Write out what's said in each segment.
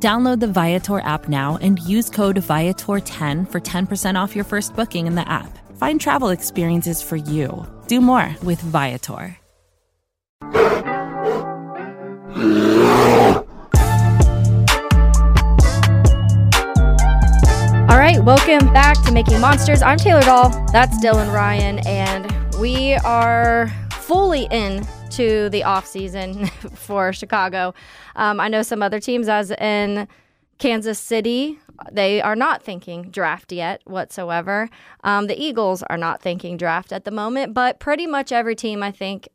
Download the Viator app now and use code Viator10 for 10% off your first booking in the app. Find travel experiences for you. Do more with Viator. All right, welcome back to Making Monsters. I'm Taylor Doll. That's Dylan Ryan, and we are fully in to the off season for Chicago. Um, I know some other teams, as in Kansas City, they are not thinking draft yet whatsoever. Um, the Eagles are not thinking draft at the moment, but pretty much every team, I think,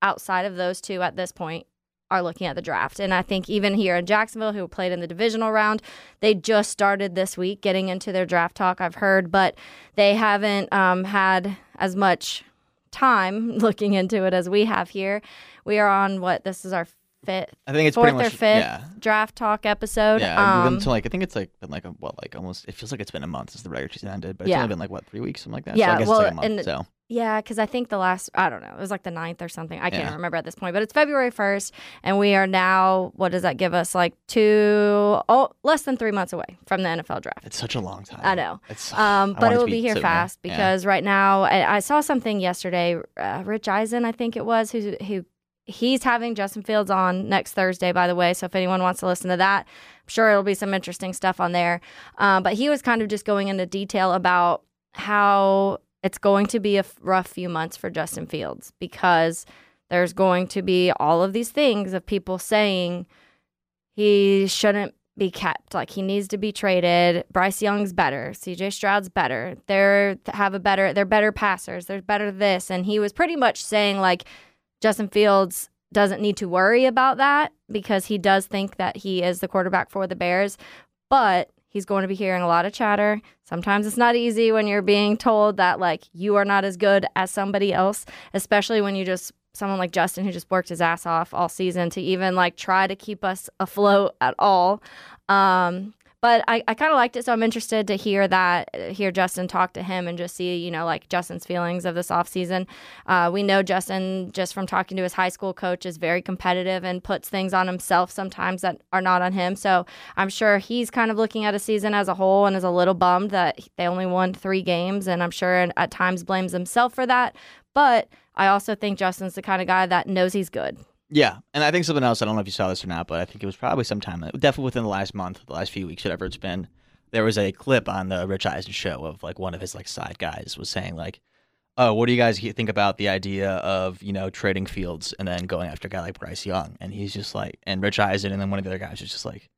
outside of those two at this point are looking at the draft. And I think even here in Jacksonville, who played in the divisional round, they just started this week getting into their draft talk, I've heard, but they haven't um, had as much time looking into it as we have here. We are on what this is our fifth, I think it's fourth much or fifth yeah. draft talk episode. Yeah, Um, to like I think it's like been like a, what like almost it feels like it's been a month since the regular season ended, but it's Yeah. only been like what three weeks something like that. Yeah, so I guess well, it's like a month. and- so Yeah, because I think the last, I don't know, it was like the ninth or something. I can't Yeah. remember at this point, but it's February 1st, and we are now, what does that give us? Like two, oh, less than three months away from the NFL draft. it's such a long time. I know. It's, Um, I but want it to will be here sooner. fast Yeah. because right now I, I saw something yesterday. Uh, Rich Eisen, I think it was, who who he's having Justin Fields on next Thursday. By the way, so if anyone wants to listen to that, I'm sure it'll be some interesting stuff on there. Um, but he was kind of just going into detail about how it's going to be a rough few months for Justin Fields because there's going to be all of these things of people saying he shouldn't be kept. Like he needs to be traded. Bryce Young's better. CJ Stroud's better. They're have a better. They're better passers. They're better this. And he was pretty much saying like Justin Fields doesn't need to worry about that because he does think that he is the quarterback for the Bears, but he's going to be hearing a lot of chatter. Sometimes it's not easy when you're being told that like you are not as good as somebody else, especially when you just someone like Justin who just worked his ass off all season to even like try to keep us afloat at all. Um, but I, I kind of liked it, so I'm interested to hear that, hear Justin talk to him and just see, you know, like Justin's feelings of this offseason. Uh, we know Justin, just from talking to his high school coach, is very competitive and puts things on himself sometimes that are not on him. So I'm sure he's kind of looking at a season as a whole and is a little bummed that they only won three games. And I'm sure at times blames himself for that. But I also think Justin's the kind of guy that knows he's good. Yeah, and I think something else. I don't know if you saw this or not, but I think it was probably sometime, uh, definitely within the last month, the last few weeks, whatever it's been. There was a clip on the Rich Eisen show of like one of his like side guys was saying like, "Oh, what do you guys think about the idea of you know trading Fields and then going after a guy like Bryce Young?" And he's just like, and Rich Eisen, and then one of the other guys was just like,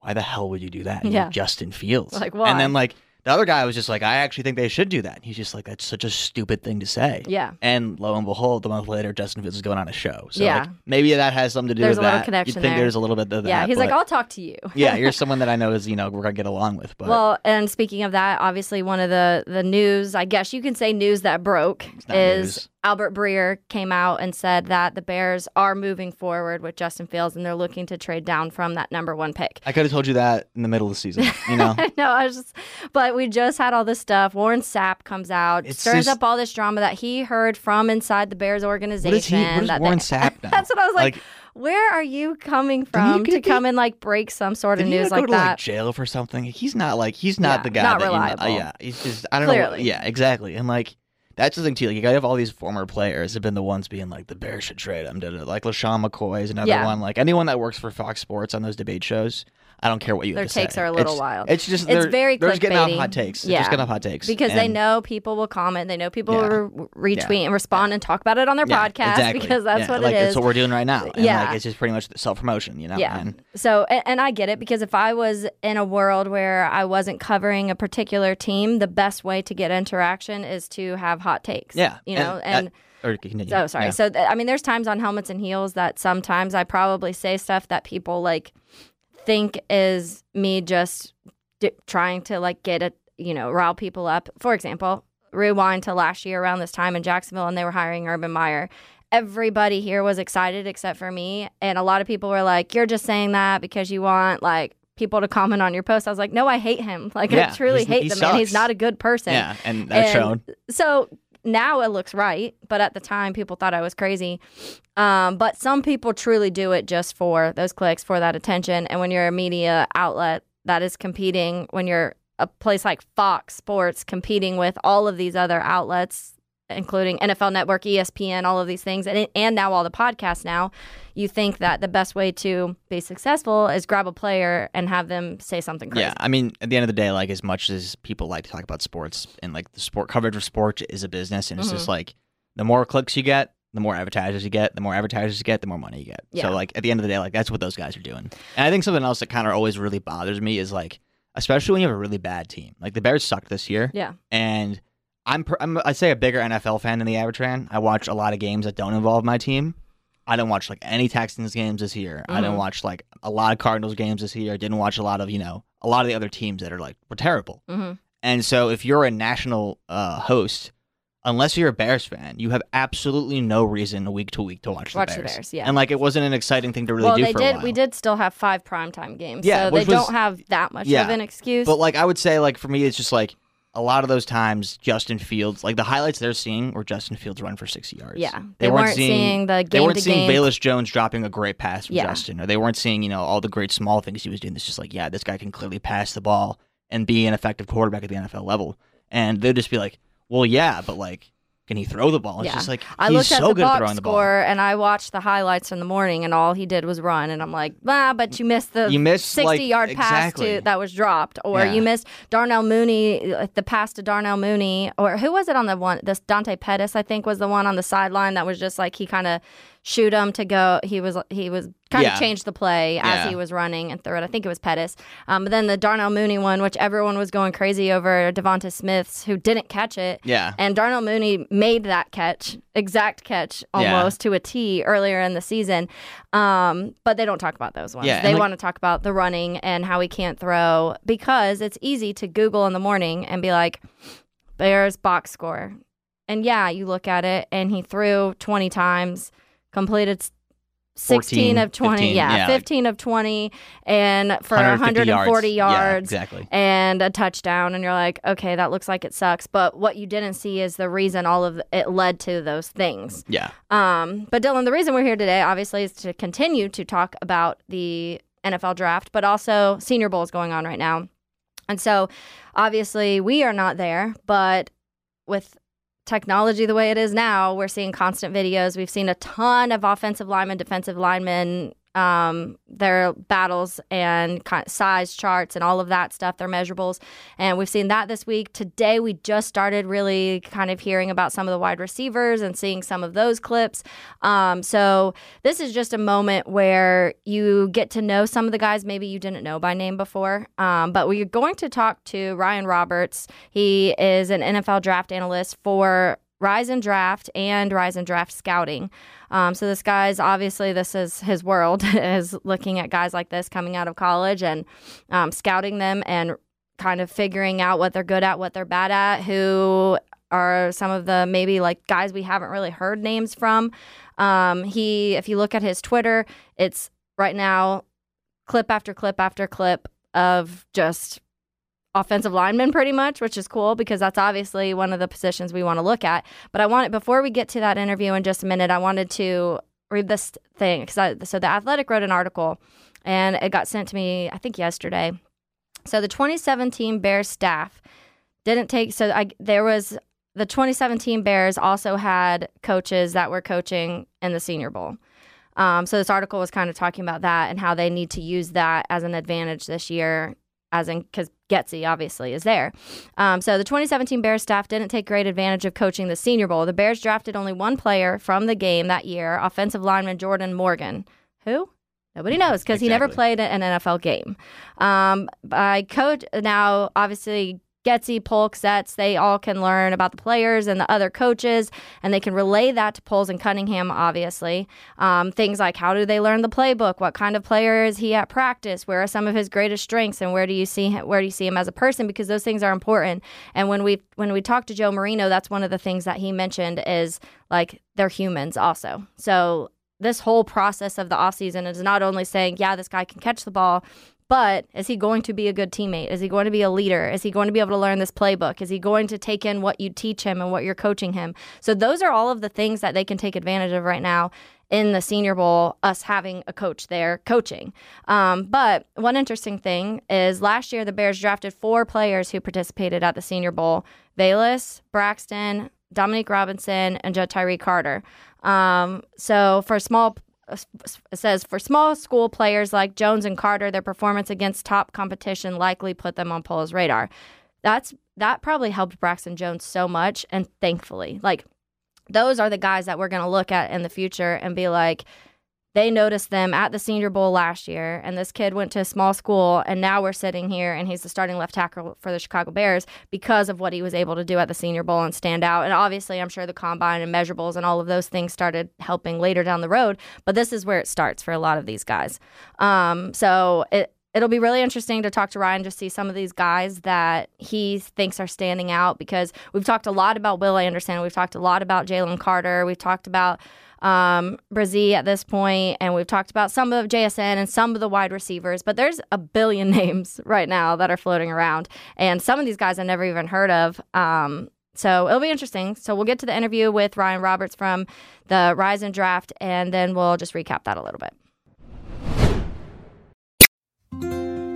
"Why the hell would you do that? You're Yeah. Justin Fields." Like, why? And then like the other guy was just like, "I actually think they should do that." And he's just like, "That's such a stupid thing to say." Yeah. And lo and behold, a month later, Justin Fields is going on a show. So Yeah. like, maybe that has something to do There's with a that. connection You'd think there. there's a little bit of that. Yeah. He's like, I'll talk to you. yeah, you're someone that I know is, you know, we're gonna get along with. But Well, and speaking of that, obviously one of the the news, I guess you can say news that broke is news. Albert Breer came out and said that the Bears are moving forward with Justin Fields and they're looking to trade down from that number 1 pick. I could have told you that in the middle of the season. You know, I know, I was just but we just had all this stuff. Warren Sapp comes out, It's stirs just- up all this drama that he heard from inside the Bears organization. what is he? What is that Warren they- Sapp now? That's what I was like, Like- where are you coming from to come and like break some sort of news like to that? like jail for something? He's not like he's not Yeah, the guy. not that you know- reliable. uh, yeah, he's just I don't know. Clearly. Yeah, exactly. And like that's the thing too. Like you gotta have all these former players have been the ones being like the Bears should trade him. da, da, da. Like LeSean McCoy is another Yeah. one. Like anyone that works for Fox Sports on those debate shows. I don't care what you Their takes say. are a little It's- wild. It's just It's they're, very they're just getting off hot takes. They're Yeah. just getting off hot takes because they know people will comment, they know people Yeah. will re- retweet and respond and talk about it on their Yeah, podcast exactly. because that's Yeah, what like, it is. That's what we're doing right now. And Yeah. like it's just pretty much self promotion, you know. Yeah. And So, and, and I get it because if I was in a world where I wasn't covering a particular team, the best way to get interaction is to have hot takes. yeah, You know, uh, and. or continue. Oh, sorry. Yeah. So, th- I mean, there's times on helmets and heels that sometimes I probably say stuff that people like think is me just d- trying to like get a, you know, rile people up. For example, rewind to last year around this time in Jacksonville and they were hiring Urban Meyer. Everybody here was excited except for me. And a lot of people were like, You're just saying that because you want like people to comment on your post. I was like, No, I hate him. Like Yeah, I truly hate he the man. He's not a good person. Yeah, and that's And shown. So now it looks right, but at the time people thought I was crazy. Um, but some people truly do it just for those clicks, for that attention. And when you're a media outlet that is competing, when you're a place like Fox Sports competing with all of these other outlets, including NFL Network, ESPN, all of these things, and and now all the podcasts now, you think that the best way to be successful is grab a player and have them say something crazy. Yeah, I mean, at the end of the day, like as much as people like to talk about sports and like the sport coverage of sports is a business, and it's Mm-hmm. just like the more clicks you get, the more advertisers you get, the more advertisers you get, the more money you get. Yeah. So like at the end of the day, like that's what those guys are doing. And I think something else that kind of always really bothers me is like, especially when you have a really bad team. Like the Bears sucked this year, Yeah. and I'm, per- I'm I say a bigger NFL fan than the average fan. I watch a lot of games that don't involve my team. I didn't watch like any Texans games this year. I didn't watch like a lot of Cardinals games this year. I didn't watch a lot of you know a lot of the other teams that are like were terrible. hmm And so if you're a national uh, host, unless you're a Bears fan, you have absolutely no reason week to week to watch, Watch the the Bears. Bears, yeah. And like it wasn't an exciting thing to really well, do they for did. a while. We did still have five primetime games, Yeah, so they was- don't have that much yeah. of an excuse. But like I would say, like for me, it's just like a lot of those times, Justin Fields, like the highlights they're seeing were Justin Fields run for sixty yards. yeah, they, weren't, seeing, the game They weren't seeing game. Velus Jones dropping a great pass from Yeah. Justin, or they weren't seeing you know all the great small things he was doing. It's just like, yeah, this guy can clearly pass the ball and be an effective quarterback at the NFL level. And they'd just be like, well, yeah, but like, can he throw the ball? It's Yeah. just like I he's so the good at throwing the ball. and I watched the highlights in the morning, and all he did was run. And I'm like, ah, but you missed the You missed, 60 like- yard pass exactly. to that was dropped, or Yeah. you missed Darnell Mooney, the pass to Darnell Mooney, or who was it on the one? This Dante Pettis, I think, was the one on the sideline that was just like he kind of shoot him to go. He was he was kind of changed the play as Yeah. he was running and threw it. I think it was Pettis. Um, but then the Darnell Mooney one, which everyone was going crazy over, Devonta Smith's, who didn't catch it. Yeah. And Darnell Mooney made that catch, exact catch Yeah. almost to a T earlier in the season. Um, but they don't talk about those ones. Yeah, they like- want to talk about the running and how he can't throw because it's easy to Google in the morning and be like, Bears box score. And yeah, you look at it and he threw 20 times, completed 16 14, of 20. 15, yeah, yeah. 15 of 20 and for 140 Yeah, yards exactly. and a touchdown and you're like okay that looks like it sucks but what you didn't see is the reason all of it led to those things Yeah. um, but dylan the reason we're here today obviously is to continue to talk about the nfl draft but also senior bowl is going on right now and so obviously we are not there but with technology the way it is now we're seeing constant videos. We've seen a ton of offensive linemen defensive linemen um, their battles and size charts and all of that stuff, their measurables. And we've seen that this week. Today, we just started really kind of hearing about some of the wide receivers and seeing some of those clips. Um, so, this is just a moment where you get to know some of the guys maybe you didn't know by name before. Um, but we're going to talk to Ryan Roberts. He is an NFL draft analyst for Rise and Draft and Rise and Draft Scouting. Um, so this guy's obviously this is his world is looking at guys like this coming out of college and um, scouting them and kind of figuring out what they're good at, what they're bad at, who are some of the maybe like guys we haven't really heard names from. Um, he, if you look at his Twitter, it's right now clip after clip after clip of just offensive linemen pretty much, which is cool because that's obviously one of the positions we want to look at. But I want before we get to that interview in just a minute, I wanted to read this thing because so the Athletic wrote an article and it got sent to me I think yesterday. So the 2017 Bears staff didn't take so I there was the 2017 Bears also had coaches that were coaching in the Senior Bowl. Um, so this article was kind of talking about that and how they need to use that as an advantage this year, as in because Getsy obviously is there. Um, so the 2017 Bears staff didn't take great advantage of coaching the Senior Bowl. The Bears drafted only one player from the game that year, offensive lineman Jordan Morgan. Who? Nobody knows because he never Exactly. played an NFL game. Um, by coach now, obviously. Getsy, Polk, Sets, they all can learn about the players and the other coaches, and they can relay that to Poles and Cunningham, obviously. Um, things like how do they learn the playbook? What kind of player is he at practice? Where are some of his greatest strengths, and where do you see him, where do you see him as a person? Because those things are important. And when we when we talked to Joe Marino, that's one of the things that he mentioned is like they're humans also. So this whole process of the offseason is not only saying, yeah, this guy can catch the ball, but is he going to be a good teammate? Is he going to be a leader? Is he going to be able to learn this playbook? Is he going to take in what you teach him and what you're coaching him? So those are all of the things that they can take advantage of right now in the Senior Bowl, us having a coach there coaching. Um, but one interesting thing is last year the Bears drafted four players who participated at the Senior Bowl: Velus, Braxton, Dominique Robinson, and Ja'Tyre Carter. Um, so for a small Uh, says for small school players like Jones and Carter, their performance against top competition likely put them on Poles' radar. That's that probably helped Braxton Jones so much, and thankfully, like those are the guys that we're going to look at in the future and be like, they noticed them at the Senior Bowl last year, and this kid went to a small school, and now we're sitting here, and he's the starting left tackle for the Chicago Bears because of what he was able to do at the Senior Bowl and stand out. And obviously, I'm sure the combine and measurables and all of those things started helping later down the road, but this is where it starts for a lot of these guys. Um, so it, it'll be really interesting to talk to Ryan to see some of these guys that he thinks are standing out because we've talked a lot about Will Anderson, we've talked a lot about Jalen Carter, we've talked about um, Bresee at this point, and we've talked about some of JSN and some of the wide receivers, but there's a billion names right now that are floating around, and some of these guys I never even heard of. Um, so it'll be interesting. So we'll get to the interview with Ryan Roberts from the Rise and Draft, and then we'll just recap that a little bit.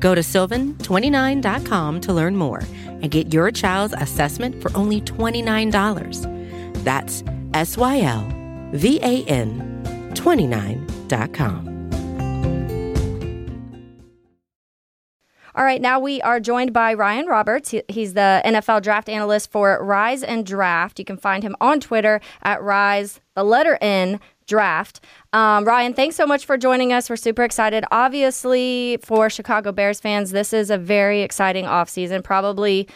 Go to sylvan29.com to learn more and get your child's assessment for only $29. That's S Y L VAN29.com. All right, now we are joined by Ryan Roberts. he's the NFL draft analyst for Rise and Draft. You can find him on Twitter at Rise, the letter N, draft. Um, Ryan, thanks so much for joining us. We're super excited. Obviously, for Chicago Bears fans, this is a very exciting offseason, probably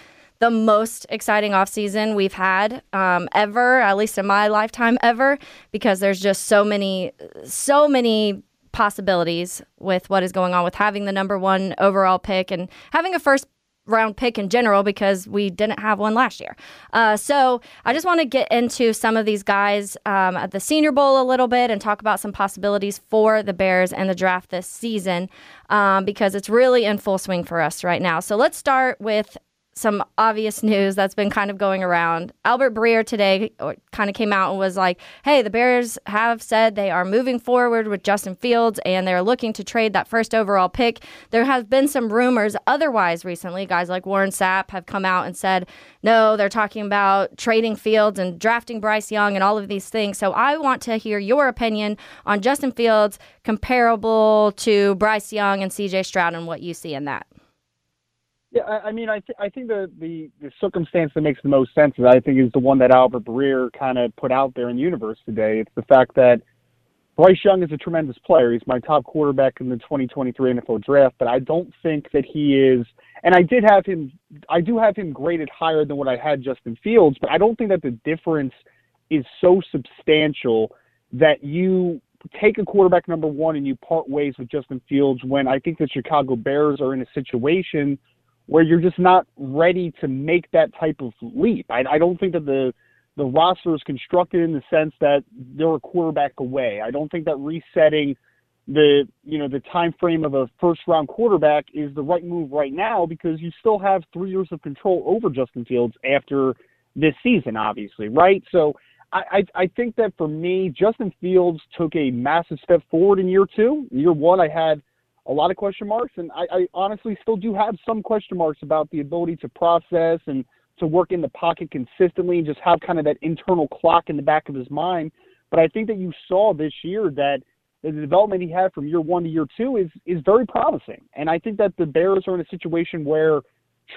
the most exciting offseason we've had um, ever, at least in my lifetime ever, because there's just so many, so many possibilities with what is going on with having the number one overall pick and having a first round pick in general because we didn't have one last year. Uh, so I just want to get into some of these guys um, at the Senior Bowl a little bit and talk about some possibilities for the Bears and the draft this season um, because it's really in full swing for us right now. So let's start with some obvious news that's been kind of going around. Albert Breer today uh, kind of came out and was like, hey, the Bears have said they are moving forward with Justin Fields and they're looking to trade that first overall pick. There have been some rumors otherwise recently. Guys like Warren Sapp have come out and said, no, they're talking about trading Fields and drafting Bryce Young and all of these things. So I want to hear your opinion on Justin Fields comparable to Bryce Young and CJ Stroud and what you see in that. Yeah, I, I mean, I, th- I think the, the, the circumstance that makes the most sense, I think, is the one that Albert Breer kind of put out there in the universe today. It's the fact that Bryce Young is a tremendous player. He's my top quarterback in the 2023 NFL draft, but I don't think that he is. And I did have him. I do have him graded higher than what I had Justin Fields, but I don't think that the difference is so substantial that you take a quarterback number one and you part ways with Justin Fields when I think the Chicago Bears are in a situation where you're just not ready to make that type of leap. I, I don't think that the the roster is constructed in the sense that they're a quarterback away. I don't think that resetting the you know the time frame of a first round quarterback is the right move right now because you still have three years of control over Justin Fields after this season, obviously, right? So I, I, I think that for me, Justin Fields took a massive step forward in year two. Year one, I had a lot of question marks, and I, I honestly still do have some question marks about the ability to process and to work in the pocket consistently and just have kind of that internal clock in the back of his mind. But I think that you saw this year that the development he had from year one to year two is is very promising. And I think that the Bears are in a situation where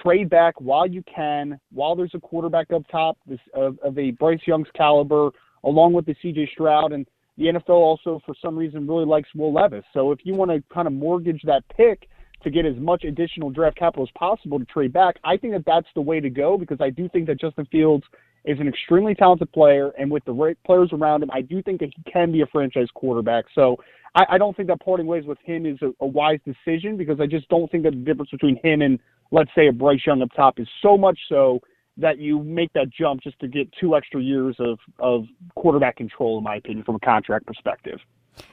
trade back while you can, while there's a quarterback up top this, of, of a Bryce Young's caliber, along with the C.J. Stroud, and the NFL also for some reason really likes Will Levis. So if you want to kind of mortgage that pick to get as much additional draft capital as possible to trade back, I think that that's the way to go because I do think that Justin Fields is an extremely talented player, and with the right players around him, I do think that he can be a franchise quarterback. So I, I don't think that parting ways with him is a, a wise decision because I just don't think that the difference between him and let's say a Bryce Young up top is so much so that you make that jump just to get two extra years of of quarterback control, in my opinion, from a contract perspective.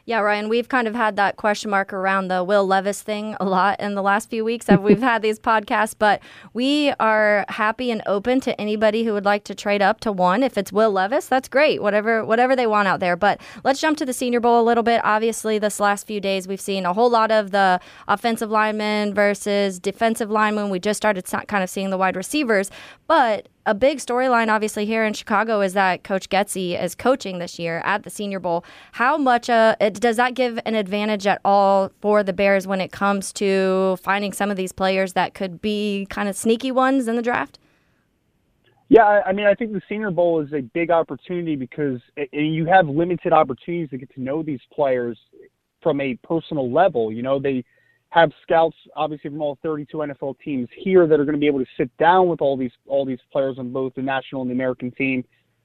Yeah, Ryan, we've kind of had that question mark around the Will Levis thing a lot in the last few weeks that we've had these podcasts, but we are happy and open to anybody who would like to trade up to one. If it's Will Levis, that's great. Whatever whatever they want out there. But let's jump to the Senior Bowl a little bit. Obviously, this last few days we've seen a whole lot of the offensive linemen versus defensive linemen. We just started kind of seeing the wide receivers, but a big storyline, obviously, here in Chicago is that Coach Getsy is coaching this year at the Senior Bowl. How much uh, does that give an advantage at all for the Bears when it comes to finding some of these players that could be kind of sneaky ones in the draft? Yeah, I mean, I think the Senior Bowl is a big opportunity because you have limited opportunities to get to know these players from a personal level. You know, they have scouts, obviously from all 32 NFL teams here, that are going to be able to sit down with all these all these players on both the national and the American team.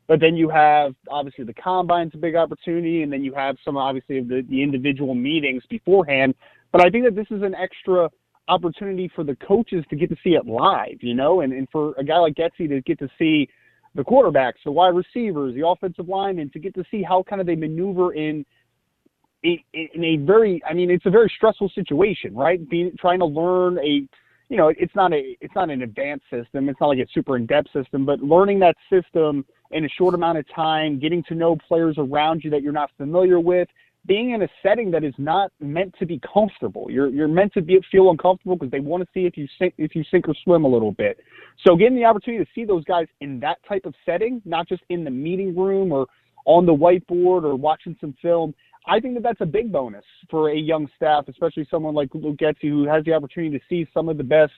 But then you have obviously the combine's a big opportunity, and then you have some obviously of the, the individual meetings beforehand. But I think that this is an extra opportunity for the coaches to get to see it live, you know, and, and for a guy like Getsy to get to see the quarterbacks, the wide receivers, the offensive line, and to get to see how kind of they maneuver in – in a very, I mean, it's a very stressful situation, right? Being trying to learn a, you know, it's not a, it's not an advanced system. It's not like a super in-depth system, but learning that system in a short amount of time, getting to know players around you that you're not familiar with, being in a setting that is not meant to be comfortable. You're you're meant to be feel uncomfortable because they want to see if you sink if you sink or swim a little bit. So getting the opportunity to see those guys in that type of setting, not just in the meeting room or on the whiteboard or watching some film, I think that that's a big bonus for a young staff, especially someone like Luke Getsy, who has the opportunity to see some of the best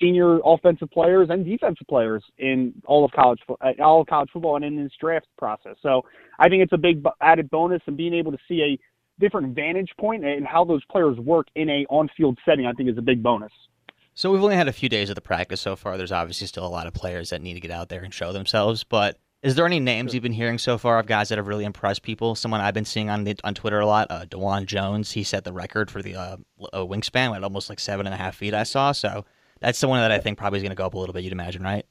senior offensive players and defensive players in all of college uh, all of college football and in this draft process. So I think it's a big added bonus, and being able to see a different vantage point and how those players work in a on-field setting, I think is a big bonus. So we've only had a few days of the practice so far. There's obviously still a lot of players that need to get out there and show themselves, but is there any names you've been hearing so far of guys that have really impressed people? Someone I've been seeing on the, on Twitter a lot, uh, Dawand Jones. He set the record for the uh, wingspan at almost like seven and a half feet. I saw so that's someone that I think probably is going to go up a little bit. You'd imagine, right?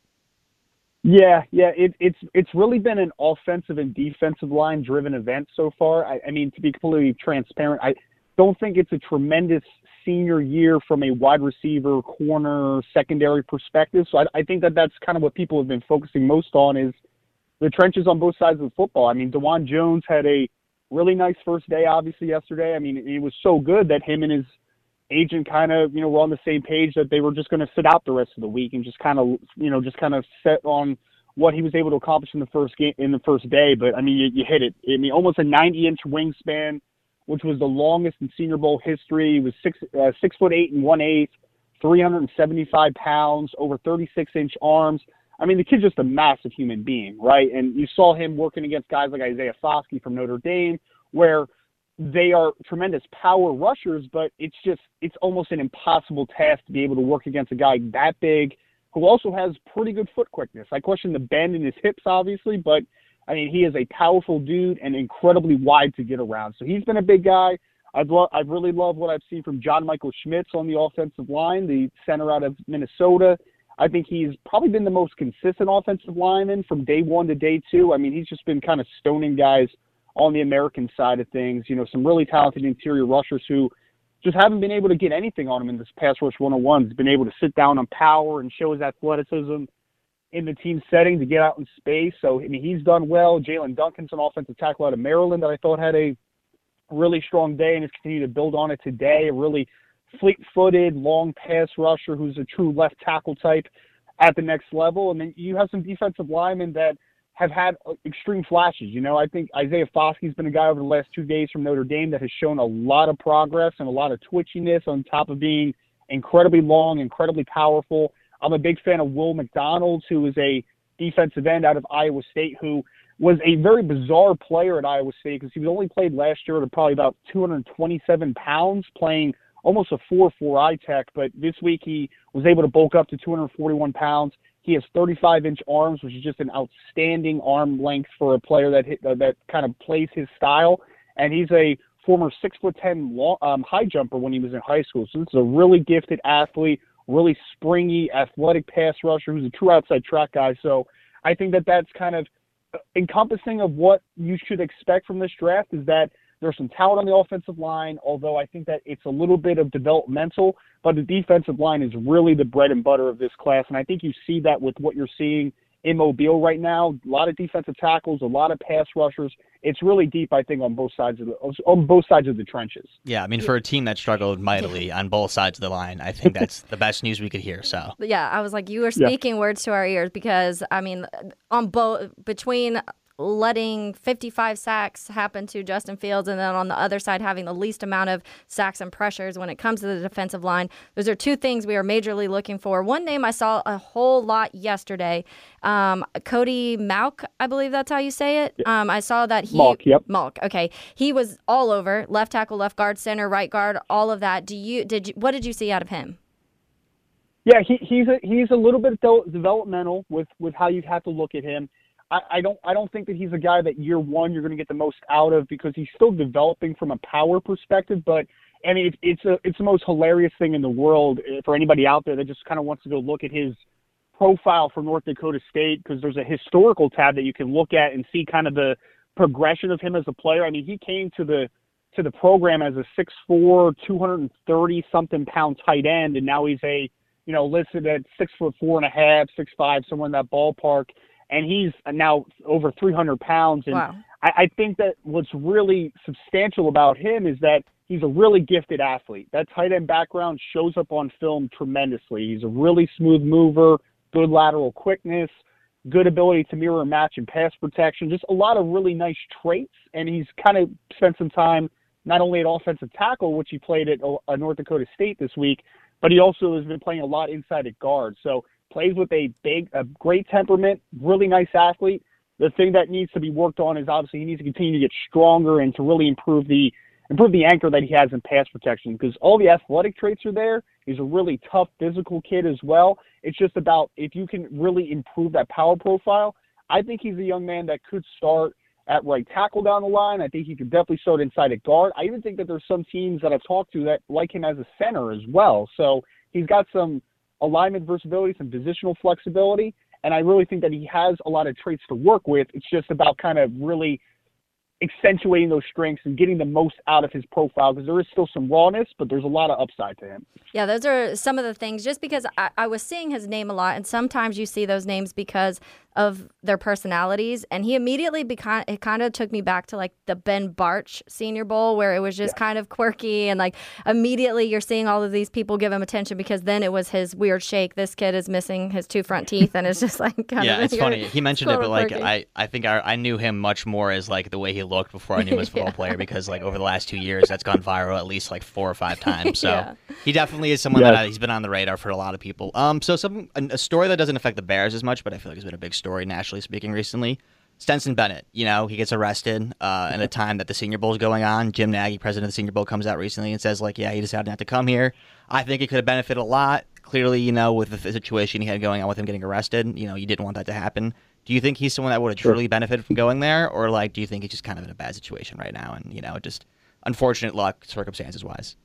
Yeah, yeah. It, it's it's really been an offensive and defensive line driven event so far. I, I mean, to be completely transparent, I don't think it's a tremendous senior year from a wide receiver, corner, secondary perspective. So I, I think that that's kind of what people have been focusing most on is the trenches on both sides of the football. I mean, Dawand Jones had a really nice first day, obviously yesterday. I mean, it was so good that him and his agent kind of, you know, were on the same page that they were just going to sit out the rest of the week and just kind of, you know, just kind of set on what he was able to accomplish in the first game in the first day. But I mean, you, you hit it. I mean, almost a 90 inch wingspan, which was the longest in Senior Bowl history. He was six uh, six foot eight and one eighth, 375 pounds, over 36 inch arms. I mean, the kid's just a massive human being, right? And you saw him working against guys like Isaiah Foskey from Notre Dame, where they are tremendous power rushers, but it's just it's almost an impossible task to be able to work against a guy that big who also has pretty good foot quickness. I question the bend in his hips, obviously, but I mean he is a powerful dude and incredibly wide to get around. So he's been a big guy. I've lo- I've really loved what I've seen from John Michael Schmitz on the offensive line, the center out of Minnesota. I think he's probably been the most consistent offensive lineman from day one to day two. I mean, he's just been kind of stoning guys on the American side of things. You know, some really talented interior rushers who just haven't been able to get anything on him in this pass rush 101. He's been able to sit down on power and show his athleticism in the team setting to get out in space. So, I mean, he's done well. Jaelyn Duncan's an offensive tackle out of Maryland that I thought had a really strong day and has continued to build on it today. A really fleet-footed, long pass rusher who's a true left tackle type at the next level. And then you have some defensive linemen that have had uh, extreme flashes. You know, I think Isaiah Foskey's been a guy over the last two days from Notre Dame that has shown a lot of progress and a lot of twitchiness on top of being incredibly long, incredibly powerful. I'm a big fan of Will McDonald, who is a defensive end out of Iowa State, who was a very bizarre player at Iowa State because he was only played last year at probably about 227 pounds, playing – almost a 4-4 eye tech, but this week he was able to bulk up to 241 pounds. He has 35 inch arms, which is just an outstanding arm length for a player that hit, uh, that kind of plays his style. And he's a former six foot ten um, high jumper when he was in high school. So this is a really gifted athlete, really springy, athletic pass rusher who's a true outside track guy. So I think that that's kind of encompassing of what you should expect from this draft is that there's some talent on the offensive line, although I think that it's a little bit of developmental, but the defensive line is really the bread and butter of this class. And I think you see that with what you're seeing in Mobile right now. A lot of defensive tackles, a lot of pass rushers. It's really deep, I think, on both sides of the on both sides of the trenches. Yeah, I mean, for a team that struggled mightily on both sides of the line, I think that's the best news we could hear. So yeah, I was like, you are speaking yeah. words to our ears because I mean, on both between letting 55 sacks happen to Justin Fields, and then on the other side, having the least amount of sacks and pressures when it comes to the defensive line. Those are two things we are majorly looking for. One name I saw a whole lot yesterday um, Cody Mauch, I believe that's how you say it. Um, I saw that he. Mauch, yep. Mauch, okay. He was all over left tackle, left guard, center, right guard, all of that. Do you, did you, what did you see out of him? Yeah, he, he's a he's a little bit developmental with with how you have to look at him. I, don't I don't think that he's a guy that year one you're going to get the most out of because he's still developing from a power perspective. But I mean, it's it's a it's the most hilarious thing in the world eh, for anybody out there that just kind of wants to go look at his profile for North Dakota State because there's a historical tab that you can look at and see kind of the progression of him as a player. I mean, he came to the to the program as a 6'4", 230 something pound tight end, and now he's a you know listed at six foot four and a half, six five, somewhere in that ballpark and he's now over 300 pounds. And wow. I, I think that what's really substantial about him is that he's a really gifted athlete. That tight end background shows up on film tremendously. He's a really smooth mover, good lateral quickness, good ability to mirror match and pass protection, just a lot of really nice traits. And he's kind of spent some time not only at offensive tackle, which he played at uh, North Dakota State this week, but he also has been playing a lot inside at guard. So plays with a big, a great temperament, really nice athlete. The thing that needs to be worked on is obviously he needs to continue to get stronger and to really improve the improve the anchor that he has in pass protection because all the athletic traits are there. He's a really tough physical kid as well. It's just about if you can really improve that power profile. I think he's a young man that could start at right tackle down the line. I think he could definitely start inside at guard. I even think that there's some teams that I've talked to that like him as a center as well. So he's got some alignment versatility, some positional flexibility, and I really think that he has a lot of traits to work with. It's just about kind of really accentuating those strengths and getting the most out of his profile because there is still some rawness, but there's a lot of upside to him. Yeah, those are some of the things. Just because I, I was seeing his name a lot, and sometimes you see those names because of their personalities. And he immediately became, it kind of took me back to like the Ben Bartch Senior Bowl, where it was just yeah. kind of quirky. And like immediately you're seeing all of these people give him attention because then it was his weird shake. This kid is missing his two front teeth. And it's just like, yeah, it's funny. He mentioned it, but like, I, I think I, I knew him much more as like the way he looked before I knew him as a football yeah. player because like over the last two years, that's gone viral at least like four or five times. So yeah. he definitely is someone that he's been on the radar for a lot of people. Um, so some a story that doesn't affect the Bears as much, but I feel like it's been a big story nationally speaking recently. Stetson Bennett, you know, he gets arrested uh, at a time that the Senior Bowl is going on. Jim Nagy, president of the Senior Bowl, comes out recently and says, like, yeah, he decided not to come here. I think it could have benefited a lot. Clearly, you know, with the situation he had going on with him getting arrested, you know, you didn't want that to happen. Do you think he's someone that would have sure. truly benefited from going there, or like, do you think he's just kind of in a bad situation right now, and you know, just unfortunate luck, circumstances wise?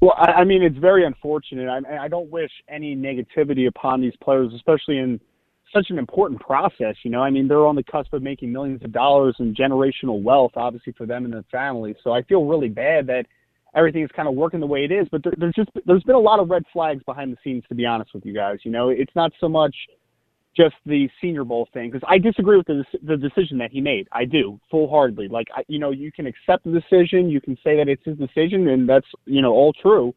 Well, I, I mean, it's very unfortunate. I, I don't wish any negativity upon these players, especially in such an important process. You know, I mean, they're on the cusp of making millions of dollars and generational wealth, obviously for them and their families. So I feel really bad that everything is kind of working the way it is. But there, there's just there's been a lot of red flags behind the scenes, to be honest with you guys. You know, it's not so much just the Senior Bowl thing because I disagree with the the decision that he made. I do full heartedly. Like I, you know, you can accept the decision, you can say that it's his decision, and that's you know all true.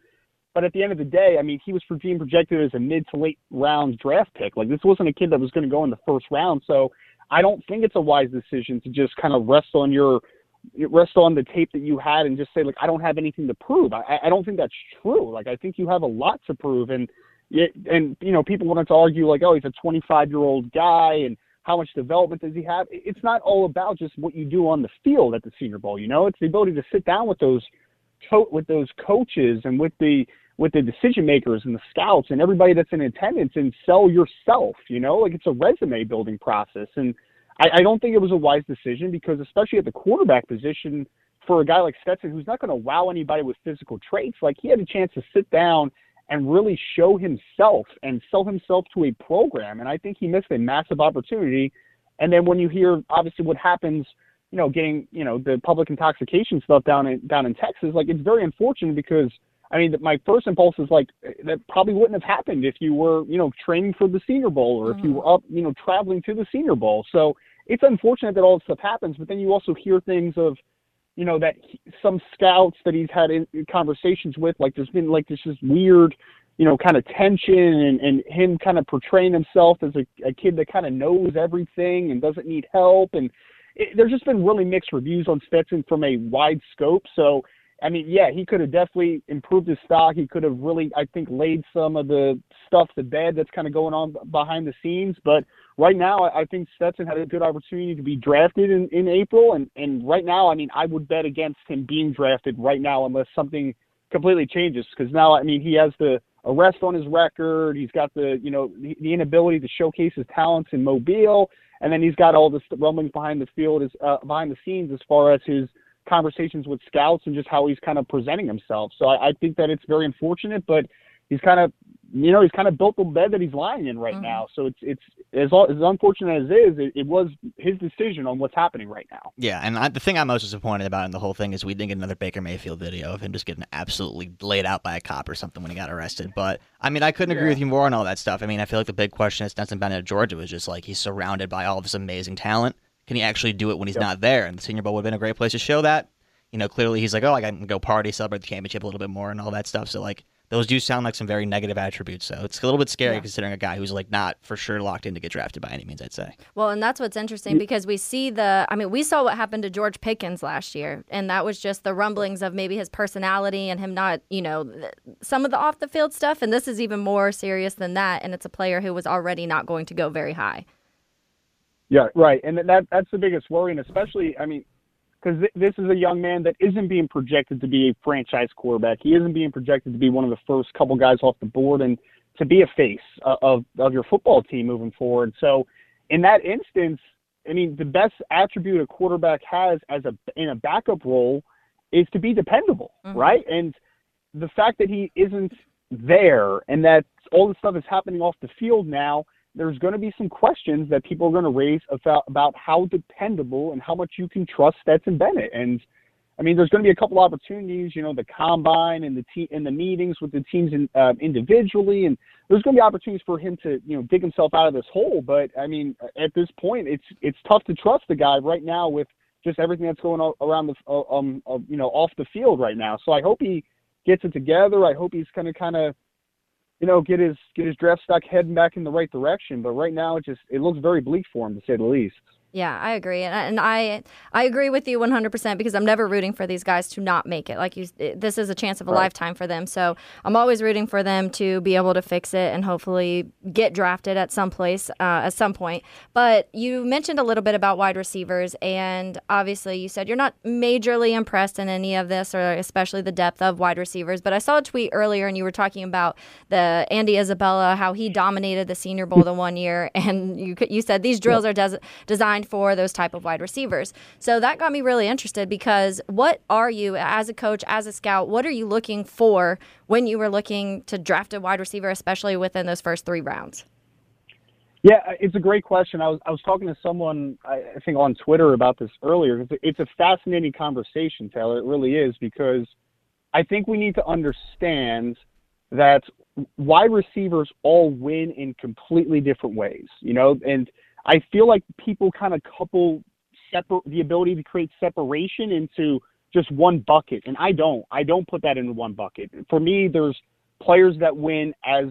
But at the end of the day, I mean, he was being projected as a mid to late round draft pick. Like this wasn't a kid that was going to go in the first round. So I don't think it's a wise decision to just kind of rest on your rest on the tape that you had and just say like I don't have anything to prove. I, I don't think that's true. Like I think you have a lot to prove and and you know, people wanted to argue like, oh, he's a 25 year old guy, and how much development does he have? It's not all about just what you do on the field at the Senior Bowl. You know, it's the ability to sit down with those co- with those coaches and with the with the decision makers and the scouts and everybody that's in attendance and sell yourself. You know, like it's a resume building process, and I, I don't think it was a wise decision because especially at the quarterback position. For a guy like Stetson, who's not going to wow anybody with physical traits, like he had a chance to sit down and really show himself and sell himself to a program. And I think he missed a massive opportunity. And then when you hear obviously what happens, you know, getting you know the public intoxication stuff down in down in Texas, like it's very unfortunate because I mean my first impulse is like that probably wouldn't have happened if you were you know training for the Senior Bowl or mm-hmm. if you were up you know traveling to the Senior Bowl. So it's unfortunate that all this stuff happens, but then you also hear things of you know that he, some scouts that he's had in, in conversations with like there's been like this just weird you know kind of tension and, and him kind of portraying himself as a, a kid that kind of knows everything and doesn't need help and it, there's just been really mixed reviews on Stetson from a wide scope so I mean, yeah, he could have definitely improved his stock. He could have really, I think, laid some of the stuff to bed that's kind of going on behind the scenes. But right now, I think Stetson had a good opportunity to be drafted in, in April. And, and right now, I mean, I would bet against him being drafted right now unless something completely changes. Because now, I mean, he has the arrest on his record. He's got the, you know, the, the inability to showcase his talents in Mobile. And then he's got all this rumblings behind the field, as, uh, behind the scenes as far as his – conversations with scouts and just how he's kind of presenting himself. So I, I think that it's very unfortunate, but he's kind of you know he's kind of built the bed that he's lying in right mm-hmm. now. So it's it's as as unfortunate as it is, it, it, was his decision on what's happening right now. Yeah, and I, the thing I'm most disappointed about in the whole thing is we didn't get another Baker Mayfield video of him just getting absolutely laid out by a cop or something when he got arrested. But I mean, I couldn't agree with you more on all that stuff. I mean, I feel like the big question at Stetson Bennett at Georgia was just like he's surrounded by all of this amazing talent. Can he actually do it when he's yep. not there? And the Senior Bowl would have been a great place to show that you know, clearly he's like, oh, I can go party, celebrate the championship a little bit more, and all that stuff. So like, those do sound like some very negative attributes. So it's a little bit scary yeah. considering a guy who's like not for sure locked in to get drafted by any means. I'd say. Well, and that's what's interesting because we see the. I mean, we saw what happened to George Pickens last year, and that was just the rumblings of maybe his personality and him not, you know, some of the off the field stuff. And this is even more serious than that. And it's a player who was already not going to go very high. Yeah, right, and that that's the biggest worry, and especially, I mean, because th- this is a young man that isn't being projected to be a franchise quarterback. He isn't being projected to be one of the first couple guys off the board and to be a face of of your football team moving forward. So, in that instance, I mean, the best attribute a quarterback has as a in a backup role is to be dependable, mm-hmm. right? And the fact that he isn't there and that all this stuff is happening off the field now there's going to be some questions that people are going to raise about, about how dependable and how much you can trust Stetson Bennett. And I mean, there's going to be a couple opportunities, you know, the combine and the te- and the meetings with the teams in, uh, individually, and there's going to be opportunities for him to, you know, dig himself out of this hole. But I mean, at this point, it's it's tough to trust the guy right now with just everything that's going on around the, uh, um, uh, you know, off the field right now. So I hope he gets it together. I hope he's going to kind of you know, get his get his draft stock heading back in the right direction. But right now, it just it looks very bleak for him to say the least. Yeah, I agree, and, and I I agree with you 100% because I'm never rooting for these guys to not make it. Like you, this is a chance of a right. lifetime for them, so I'm always rooting for them to be able to fix it and hopefully get drafted at some place uh, at some point. But you mentioned a little bit about wide receivers, and obviously you said you're not majorly impressed in any of this, or especially the depth of wide receivers. But I saw a tweet earlier, and you were talking about the Andy Isabella, how he dominated the Senior Bowl the one year, and you you said these drills are des- designed for those type of wide receivers. So that got me really interested because what are you as a coach, as a scout, what are you looking for when you were looking to draft a wide receiver, especially within those first three rounds? Yeah, uh, it's a great question. I was I was talking to someone I think on Twitter about this earlier. It's a, it's a fascinating conversation, Taylor. It really is because I think we need to understand that wide receivers all win in completely different ways, you know, and I feel like people kind of couple separ- the ability to create separation into just one bucket, and I don't. I don't put that into one bucket. For me, there's players that win as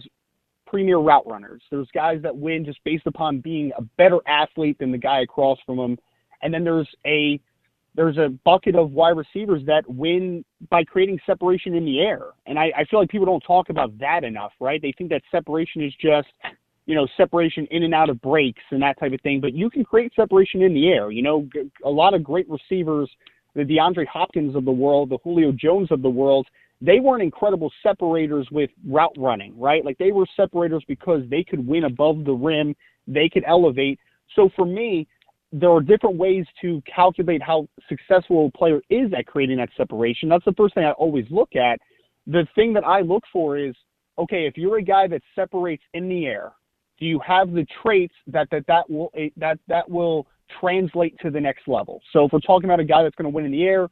premier route runners. There's guys that win just based upon being a better athlete than the guy across from them, and then there's a there's a bucket of wide receivers that win by creating separation in the air. And I, I feel like people don't talk about that enough, right? They think that separation is just, you know, separation in and out of breaks and that type of thing. But you can create separation in the air. You know, a lot of great receivers, the DeAndre Hopkins of the world, the Julio Jones of the world, they weren't incredible separators with route running, right? Like they were separators because they could win above the rim, they could elevate. So for me, there are different ways to calculate how successful a player is at creating that separation. That's the first thing I always look at. The thing that I look for is okay, if you're a guy that separates in the air, do you have the traits that that that will eh, that that will translate to the next level? So if we're talking about a guy that's going to win in the air,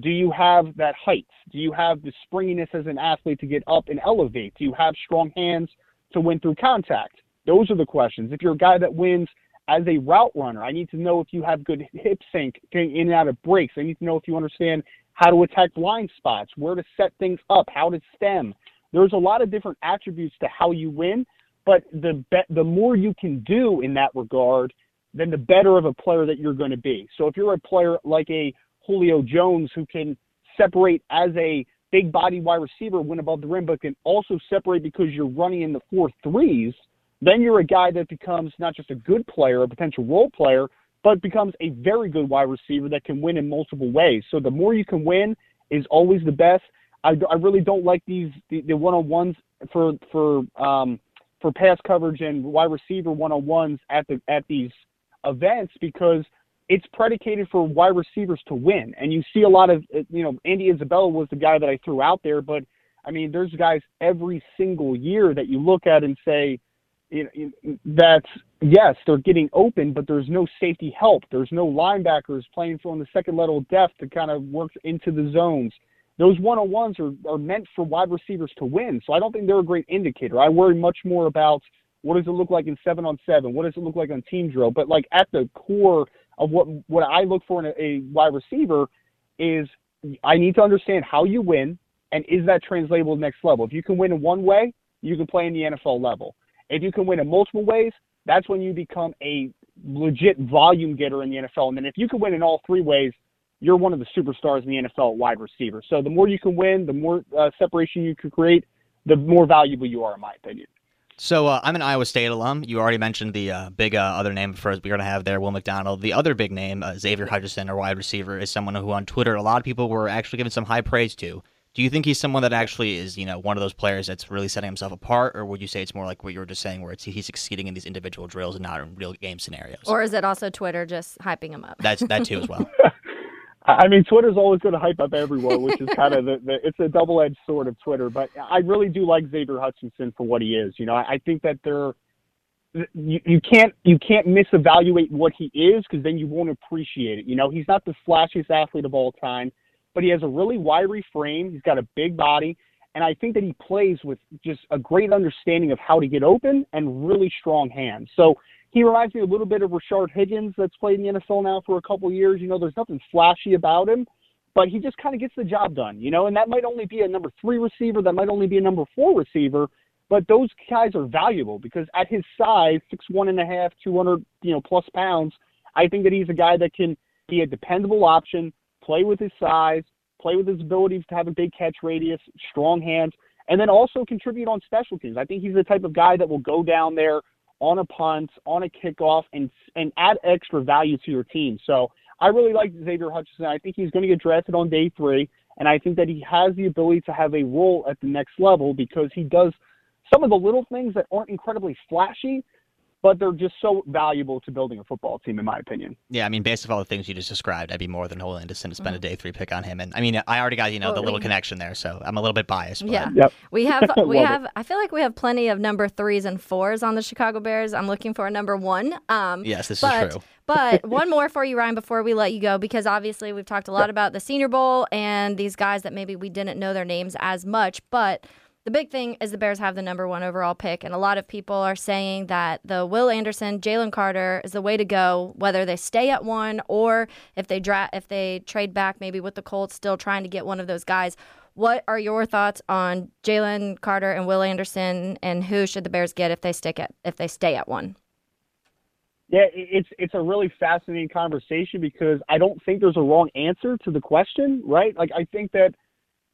do you have that height? Do you have the springiness as an athlete to get up and elevate? Do you have strong hands to win through contact? Those are the questions. If you're a guy that wins as a route runner, I need to know if you have good hip sync getting in and out of breaks. I need to know if you understand how to attack blind spots, where to set things up, how to stem. There's a lot of different attributes to how you win, but the be- the more you can do in that regard, then the better of a player that you're going to be. So if you're a player like a Julio Jones who can separate as a big body wide receiver, win above the rim, but can also separate because you're running in the four threes – then you're a guy that becomes not just a good player, a potential role player, but becomes a very good wide receiver that can win in multiple ways. So the more you can win is always the best. I, I really don't like these the, the one-on-ones for for um, for pass coverage and wide receiver one-on-ones at the at these events because it's predicated for wide receivers to win. And you see a lot of uh, you know Andy Isabella was the guy that I threw out there, but I mean there's guys every single year that you look at and say you know, that yes, they're getting open, but there's no safety help. There's no linebackers playing from the second level depth to kind of work into the zones. Those one on ones are, are meant for wide receivers to win. So I don't think they're a great indicator. I worry much more about what does it look like in seven on seven? What does it look like on team drill? But like at the core of what what I look for in a, a wide receiver is I need to understand how you win and is that translatable to next level. If you can win in one way, you can play in the NFL level. If you can win in multiple ways, that's when you become a legit volume getter in the NFL. And then if you can win in all three ways, you're one of the superstars in the NFL wide receiver. So the more you can win, the more uh, separation you can create, the more valuable you are, in my opinion. So uh, I'm an Iowa State alum. You already mentioned the uh, big uh, other name for us we're going to have there, Will McDonald. The other big name, uh, Xavier Hutchinson, our wide receiver, is someone who on Twitter a lot of people were actually giving some high praise to. Do you think he's someone that actually is, you know, one of those players that's really setting himself apart, or would you say it's more like what you were just saying, where it's he's succeeding in these individual drills and not in real game scenarios? Or is it also Twitter just hyping him up? That's that too as well. I mean, Twitter's always going to hype up everyone, which is kind of the, the it's a double-edged sword of Twitter. But I really do like Xavier Hutchinson for what he is. You know, I, I think that they're you, you can't you can't misevaluate what he is because then you won't appreciate it. You know, he's not the flashiest athlete of all time but he has a really wiry frame. He's got a big body. And I think that he plays with just a great understanding of how to get open and really strong hands. So he reminds me a little bit of Rashard Higgins that's played in the NFL now for a couple years. You know, there's nothing flashy about him, but he just kind of gets the job done, you know, and that might only be a number three receiver, that might only be a number four receiver, but those guys are valuable because at his size, six one and a half, two hundred, you know, plus pounds, I think that he's a guy that can be a dependable option, play with his size, play with his ability to have a big catch radius, strong hands, and then also contribute on special teams. I think he's the type of guy that will go down there on a punt, on a kickoff, and and add extra value to your team. So I really like Xavier Hutchinson. I think he's going to get drafted on day three, and I think that he has the ability to have a role at the next level because he does some of the little things that aren't incredibly flashy, but they're just so valuable to building a football team, in my opinion. Yeah, I mean, based off all the things you just described, I'd be more than willing to spend a day three pick on him. And I mean, I already got you know the little we- connection there, so I'm a little bit biased. But Yeah. Yep. We have we Love it. have I feel like we have plenty of number threes and fours on the Chicago Bears. I'm looking for a number one. Um Yes, this but, is true. but one more for you, Ryan, before we let you go, because obviously we've talked a lot about the Senior Bowl and these guys that maybe we didn't know their names as much. But the big thing is the Bears have the number one overall pick, and a lot of people are saying that the Will Anderson, Jalen Carter is the way to go, whether they stay at one or if they dra- if they trade back, maybe with the Colts, still trying to get one of those guys. What are your thoughts on Jalen Carter and Will Anderson, and who should the Bears get if they stick at if they stay at one? Yeah, it's it's a really fascinating conversation because I don't think there's a wrong answer to the question, right? Like I think that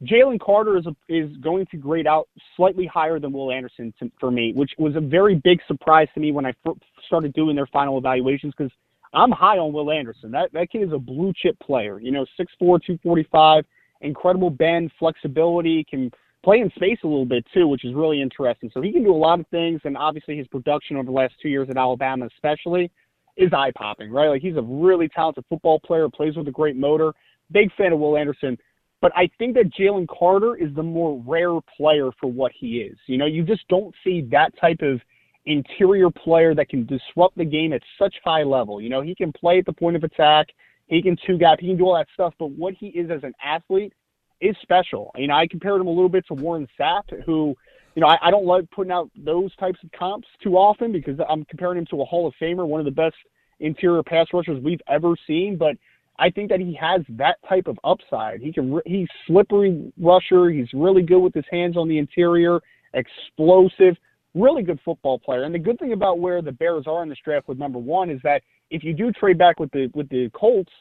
Jalen Carter is a, is going to grade out slightly higher than Will Anderson to, for me, which was a very big surprise to me when I fir- started doing their final evaluations because I'm high on Will Anderson. That that kid is a blue chip player. You know, 6'4", 245, incredible bend, flexibility, can play in space a little bit too, which is really interesting. So he can do a lot of things, and obviously his production over the last two years at Alabama, especially, is eye popping. Right, like he's a really talented football player, plays with a great motor. Big fan of Will Anderson. But I think that Jalen Carter is the more rare player for what he is. You know, you just don't see that type of interior player that can disrupt the game at such high level. You know, he can play at the point of attack, he can two gap, he can do all that stuff. But what he is as an athlete is special. You know, I compared him a little bit to Warren Sapp, who, you know, I, I don't like putting out those types of comps too often because I'm comparing him to a Hall of Famer, one of the best interior pass rushers we've ever seen. But I think that he has that type of upside. He can, he's slippery rusher. He's really good with his hands on the interior, explosive, really good football player. And the good thing about where the Bears are in this draft with number one is that if you do trade back with the with the Colts,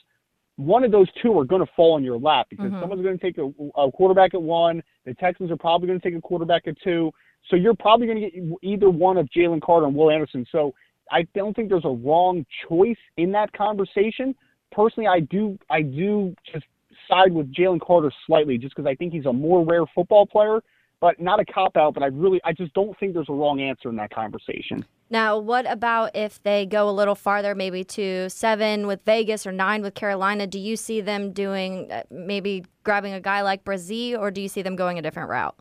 one of those two are going to fall in your lap because Mhm. someone's going to take a, a quarterback at one. The Texans are probably going to take a quarterback at two. So you're probably going to get either one of Jalen Carter and Will Anderson. So I don't think there's a wrong choice in that conversation. Personally, I do I do just side with Jalen Carter slightly just because I think he's a more rare football player, but not a cop out. But I really I just don't think there's a wrong answer in that conversation. Now, what about if they go a little farther, maybe to seven with Vegas or nine with Carolina? Do you see them doing uh, maybe grabbing a guy like Bresee, or do you see them going a different route?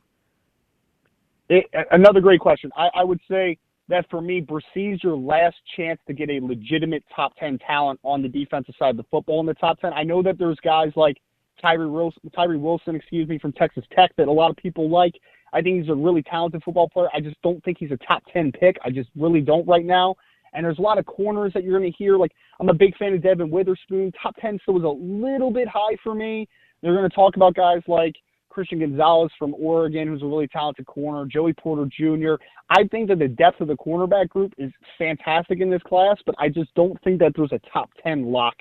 It, another great question. I, I would say that for me, Bresee's your last chance to get a legitimate top 10 talent on the defensive side of the football in the top 10. I know that there's guys like Tyree Wilson, Tyree Wilson, excuse me, from Texas Tech that a lot of people like. I think he's a really talented football player. I just don't think he's a top 10 pick. I just really don't right now. And there's a lot of corners that you're going to hear. Like, I'm a big fan of Devon Witherspoon. Top 10 still was a little bit high for me. They're going to talk about guys like Christian Gonzalez from Oregon, who's a really talented corner, Joey Porter Jr. I think that the depth of the cornerback group is fantastic in this class, but I just don't think that there's a top 10 lock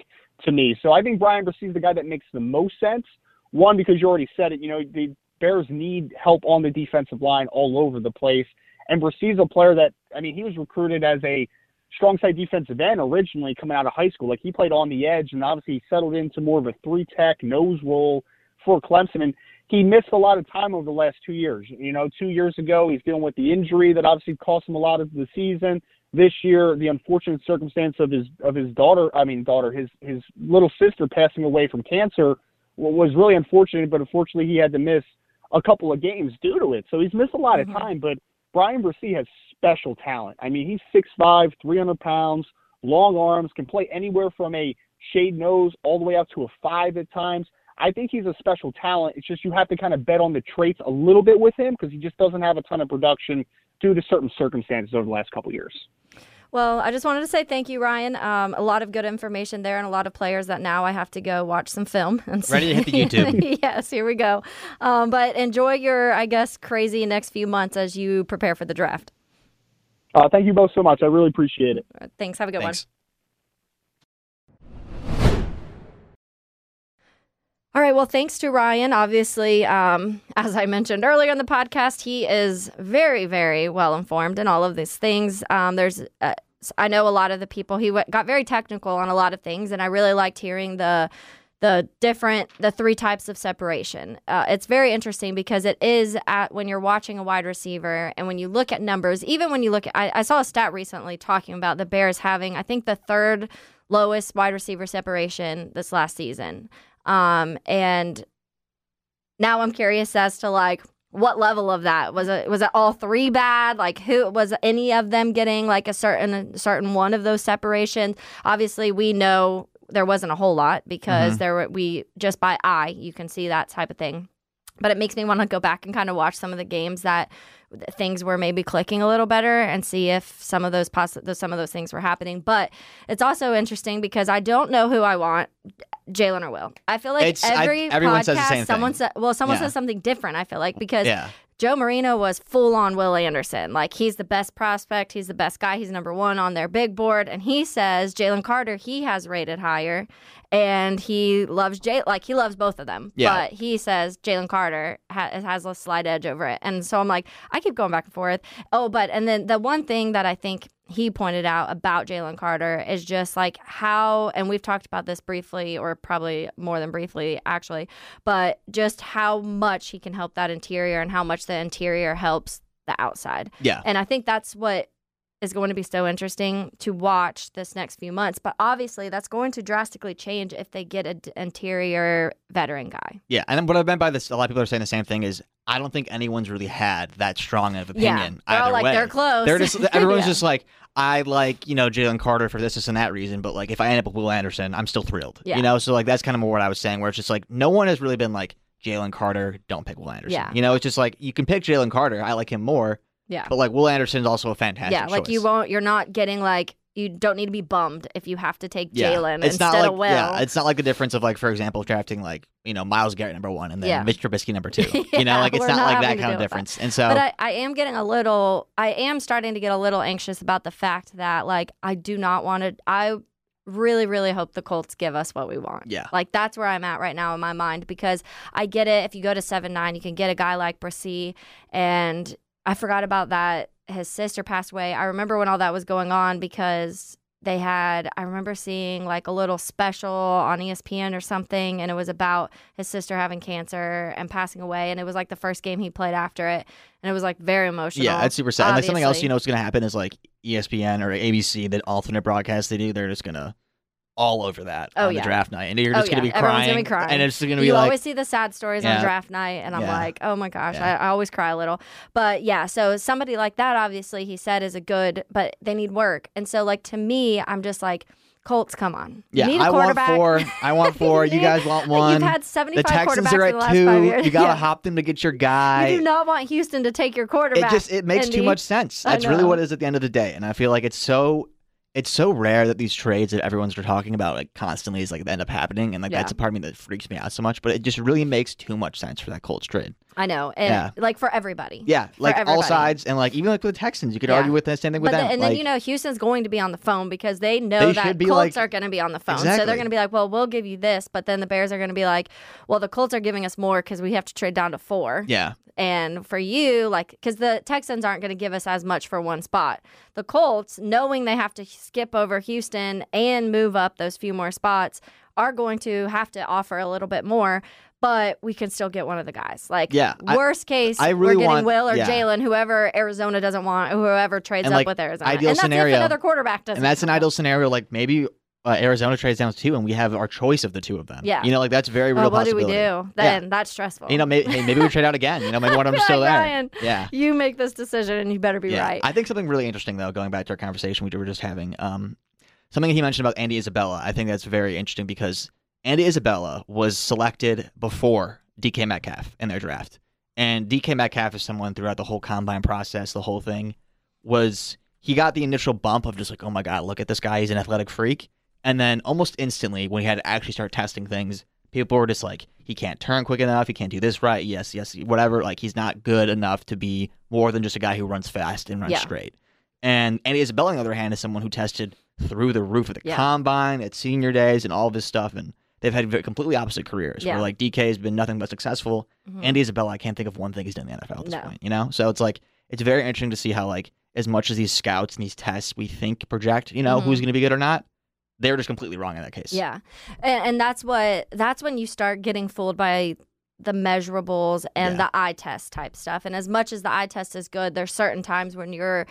to me. So I think Bryan Bresee is the guy that makes the most sense. One, because you already said it, you know, the Bears need help on the defensive line all over the place. And Bresee's a player that, I mean, he was recruited as a strong side defensive end originally coming out of high school. Like he played on the edge and obviously he settled into more of a three tech nose role for Clemson. And he missed a lot of time over the last two years. You know, two years ago, he's dealing with the injury that obviously cost him a lot of the season. This year, the unfortunate circumstance of his of his daughter, I mean daughter, his his little sister passing away from cancer was really unfortunate. But unfortunately, he had to miss a couple of games due to it. So he's missed a lot Mhm. of time. But Bryan Bresee has special talent. I mean, he's 6'5", 300 pounds, long arms, can play anywhere from a shade nose all the way up to a five at times. I think he's a special talent. It's just you have to kind of bet on the traits a little bit with him because he just doesn't have a ton of production due to certain circumstances over the last couple of years. Well, I just wanted to say thank you, Ryan. Um, a lot of good information there, and a lot of players that now I have to go watch some film and see. Ready to hit the YouTube. yes, here we go. Um, but enjoy your, I guess, crazy next few months as you prepare for the draft. Uh, thank you both so much. I really appreciate it. Thanks. Have a good Thanks. All right. Well, thanks to Ryan. Obviously, um, as I mentioned earlier in the podcast, he is very, very well informed in all of these things. Um, there's, uh, I know a lot of the people. He w- got very technical on a lot of things, and I really liked hearing the the different the three types of separation. Uh, it's very interesting because it is at when you're watching a wide receiver and when you look at numbers, even when you look at I, I saw a stat recently talking about the Bears having I think the third lowest wide receiver separation this last season. Um, and now I'm curious as to like what level of that? Was it was it all three bad? Like who was any of them getting like a certain a certain one of those separations? Obviously we know there wasn't a whole lot because Mhm. there were we just by eye you can see that type of thing. But it makes me want to go back and kind of watch some of the games that things were maybe clicking a little better and see if some of those poss- those- some of those things were happening. But it's also interesting because I don't know who I want Jalen or Will. I feel like It's- I- every everyone podcast, says the same someone thing. said, well, someone Yeah. says something different. I feel like because Yeah. Joe Marino was full on Will Anderson. Like he's the best prospect. He's the best guy. He's number one on their big board. And he says Jalen Carter he has rated higher, and he loves Jay. Like he loves both of them. Yeah. But he says Jalen Carter ha- has a slight edge over it. And so I'm like, I keep going back and forth. Oh, but and then the one thing that I think he pointed out about Jalen Carter is just like how, and we've talked about this briefly, or probably more than briefly, actually, but just how much he can help that interior and how much the interior helps the outside. Yeah. And I think that's what is going to be so interesting to watch this next few months. But obviously, that's going to drastically change if they get an interior veteran guy. Yeah, and what I meant by this, a lot of people are saying the same thing. Is I don't think anyone's really had that strong of Yeah, opinion they're all either like way. they're close. They're just everyone's Yeah. just like I like you know Jalen Carter for this, this, and that reason. But like if I end up with Will Anderson, I'm still thrilled. Yeah. You know, so like that's kind of more what I was saying. Where it's just like no one has really been like Jalen Carter, don't pick Will Anderson. Yeah. You know, it's just like you can pick Jalen Carter. I like him more. Yeah. But like Will Anderson's also a fantastic. yeah, like you won't. You're not getting like you don't need to be bummed if you have to take Yeah. Jalen It's instead not like of Will. yeah, it's not like the difference of like for example drafting like you know Myles Garrett number one and then Yeah. Mitch Trubisky number two. you know, like it's not, not like that kind of with that. difference. And so But I, I am getting a little, I am starting to get a little anxious about the fact that, like, I do not want to, I really, really hope the Colts give us what we want. yeah, Like, that's where I'm at right now in my mind because I get it. If you go to 7 9, you can get a guy like Bresee. And I forgot about that. His sister passed away. I remember when all that was going on because they had I remember seeing like a little special on ESPN or something and it was about his sister having cancer and passing away and it was like the first game he played after it and it was like very emotional. yeah, that's super sad. And like something else you know what's gonna happen is like ESPN or ABC, that alternate broadcast they do, they're just gonna all over that Oh, on yeah. the draft night, and you're Oh, just gonna yeah. be crying, gonna be crying. and it's gonna be like you like always see the sad stories Yeah. on draft night, and I'm like, oh my gosh. I, I always cry a little. But yeah, so somebody like that, obviously, he said is a good, but they need work. And so, like to me, I'm just like, Colts, come on, yeah, you need a I want four, I want four. you guys want one. You've had the 75 Texans quarterbacks are in the at last two. five years. You gotta Yeah. hop them to get your guy. You do not want Houston to take your quarterback. it just it makes too much sense. That's really what it is at the end of the day. And I feel like it's so it's so rare that these trades that everyone's talking about like constantly is like end up happening and like Yeah. that's a part of me that freaks me out so much. But it just really makes too much sense for that Colts trade. I know, and Yeah. like for everybody. Yeah, like all sides and like even like with the Texans, you could Yeah. argue with the same thing with But them. the, and like, then you know Houston's going to be on the phone because they know They that Colts like- are going to be on the phone. So they're going to be like, "Well, we'll give you this," but then the Bears are going to be like, "Well, the Colts are giving us more because we have to trade down to four. yeah, And for you, like, because the Texans aren't going to give us as much for one spot. The Colts, knowing they have to skip over Houston and move up those few more spots, are going to have to offer a little bit more. But we can still get one of the guys. Like, Yeah, I- worst case, I really we're getting want- Will or yeah. Jalen, whoever Arizona doesn't want, whoever trades And, up like, with Arizona. ideal and that's scenario- if another quarterback doesn't. and that's an ideal scenario. Like maybe uh, Arizona trades down to two, and we have our choice of the two of them. Yeah. you know, like that's very real. Oh, what do we do? Then that's stressful. You know, maybe, hey, maybe we trade out again. You know, maybe one of them's still there. Ryan, Yeah. you make this decision and you better be yeah. right. I think something really interesting though, going back to our conversation we were just having, um, something he mentioned about Andy Isabella. I think that's very interesting because Andy Isabella was selected before DK Metcalf in their draft, and DK Metcalf is someone throughout the whole combine process, the whole thing, was he got the initial bump of just like, oh my god, look at this guy, he's an athletic freak, and then almost instantly when he had to actually start testing things. People were just like, he can't turn quick enough. He can't do this right. Yes, yes, whatever. Like, he's not good enough to be more than just a guy who runs fast and runs Yeah. straight. And Andy Isabella, on the other hand, is someone who tested through the roof at the Yeah. combine, at senior days, and all of this stuff. And they've had completely opposite careers. Yeah. Where like DK has been nothing but successful. Mhm. Andy Isabella, I can't think of one thing he's done in the NFL at this No. point. You know, so it's like it's very interesting to see how like as much as these scouts and these tests we think project, you know, Mhm. who's going to be good or not. they're just completely wrong in that case. Yeah, and, and that's what that's when you start getting fooled by the measurables and Yeah. the eye test type stuff. And as much as the eye test is good, there's certain times when you're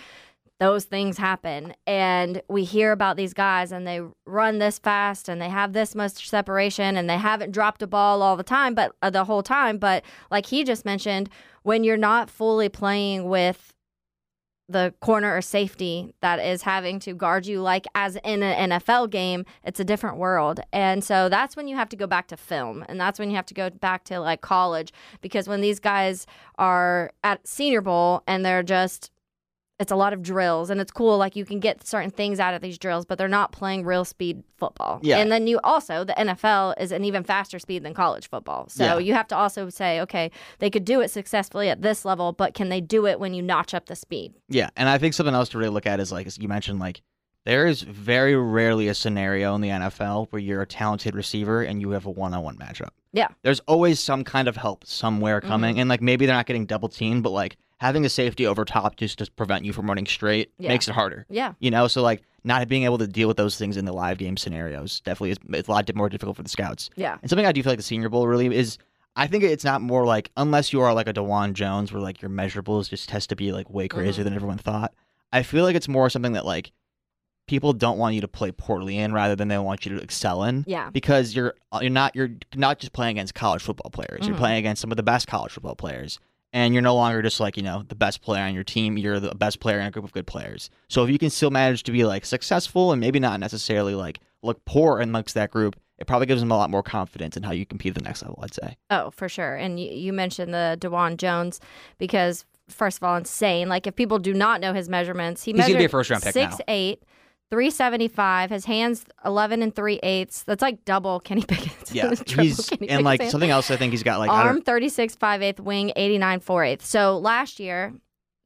those things happen and we hear about these guys and they run this fast and they have this much separation and they haven't dropped a ball all the time but uh, the whole time but like he just mentioned when you're not fully playing with the corner or safety that is having to guard you like as in an NFL game, it's a different world. And so that's when you have to go back to film and that's when you have to go back to like college because when these guys are at Senior Bowl and they're just it's a lot of drills and it's cool like you can get certain things out of these drills but they're not playing real speed football Yeah. and then you also the nfl is an even faster speed than college football so Yeah. you have to also say okay they could do it successfully at this level but can they do it when you notch up the speed Yeah, and I think something else to really look at is like as you mentioned, like there is very rarely a scenario in the NFL where you're a talented receiver and you have a one-on-one matchup. Yeah. there's always some kind of help somewhere mm-hmm. coming, and like maybe they're not getting double teamed, but like having a safety over top just to prevent you from running straight Yeah. makes it harder. yeah You know, so like not being able to deal with those things in the live game scenarios definitely is it's a lot more difficult for the scouts. yeah And something I do feel like the Senior Bowl really is. I think it's not more like unless you are like a Dawand Jones, where like your measurables just has to be like way crazier than everyone thought. I feel like it's more something that like people don't want you to play poorly in, rather than they want you to excel in. yeah Because you're uh, you're not you're not just playing against college football players. You're Mhm. playing against some of the best college football players, and you're no longer just like you know the best player on your team. You're the best player in a group of good players. So if you can still manage to be like successful and maybe not necessarily like look poor amongst that group, it probably gives them a lot more confidence in how you compete at the next level. I'd say. Oh, for sure. And you, you mentioned the Dawand Jones because, first of all, insane. Like, if people do not know his measurements, he He's gonna be a first-round pick now. six eight, 375. His hands 11 and 3 eighths. That's like double Kenny Pickett's. Yeah, he's Kenny and like something else. I think he's got like arm 36 5 eighth wing 89 4 eighths so last year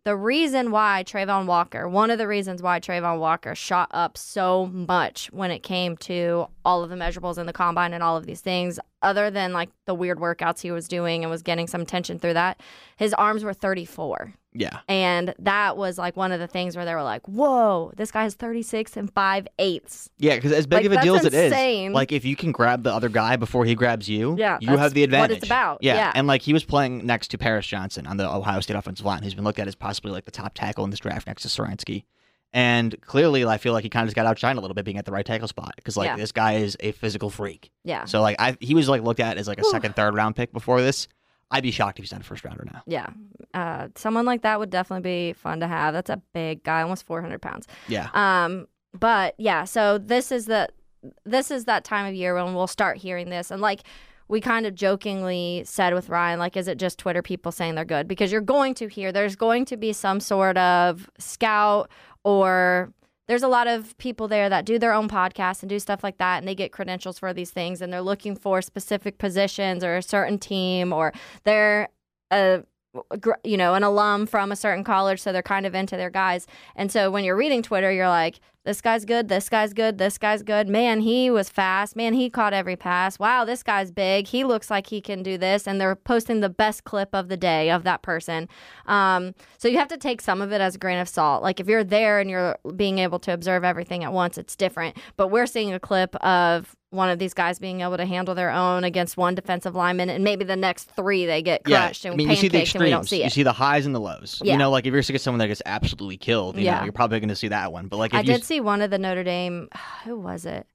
the reason why Travon Walker, one of the reasons why Travon Walker shot up so much when it came to all of the measurables in the combine and all of these things, other than like the weird workouts he was doing and was getting some attention through that, his arms were 34. Yeah, And that was like one of the things where they were like, whoa, this guy has 36 and 5 eighths. yeah. Because as big Like, of a deal as it is, like if you can grab the other guy before he grabs you, Yeah, you have the advantage. what it's about. Yeah. Yeah. and like he was playing next to Paris Johnson on the Ohio State offensive line, who's been looked at as possibly like the top tackle in this draft next to Skoronski. And clearly, I feel like he kind of just got outshined a little bit being at the right tackle spot because like Yeah. this guy is a physical freak. Yeah. So like I, he was like looked at as like a Whew. second, third round pick before this. I'd be shocked if he's not a first rounder now. Yeah. Uh, someone like that would definitely be fun to have. That's a big guy, almost 400 pounds. Yeah. Um, but yeah, so this is the this is that time of year when we'll start hearing this, and like we kind of jokingly said with Ryan, like, is it just Twitter people saying they're good? Because you're going to hear there's going to be some sort of scout or there's a lot of people there that do their own podcasts and do stuff like that and they get credentials for these things and they're looking for specific positions or a certain team or they're a you know an alum from a certain college so they're kind of into their guys. And so when you're reading twitter you're like this guy's good this guy's good this guy's good man he was fast man he caught every pass wow this guy's big he looks like he can do this and they're posting the best clip of the day of that person um, so you have to take some of it as a grain of salt like if you're there and you're being able to observe everything at once it's different but we're seeing a clip of one of these guys being able to handle their own against one defensive lineman and maybe the next three they get crushed yeah. I and mean, you see the and we don't extremes. see You see the highs and the lows. Yeah. You know, like if you're to get someone that gets absolutely killed, you Yeah. know, you're probably going to see that one. But like if I you did see one of the Notre Dame. Who was it?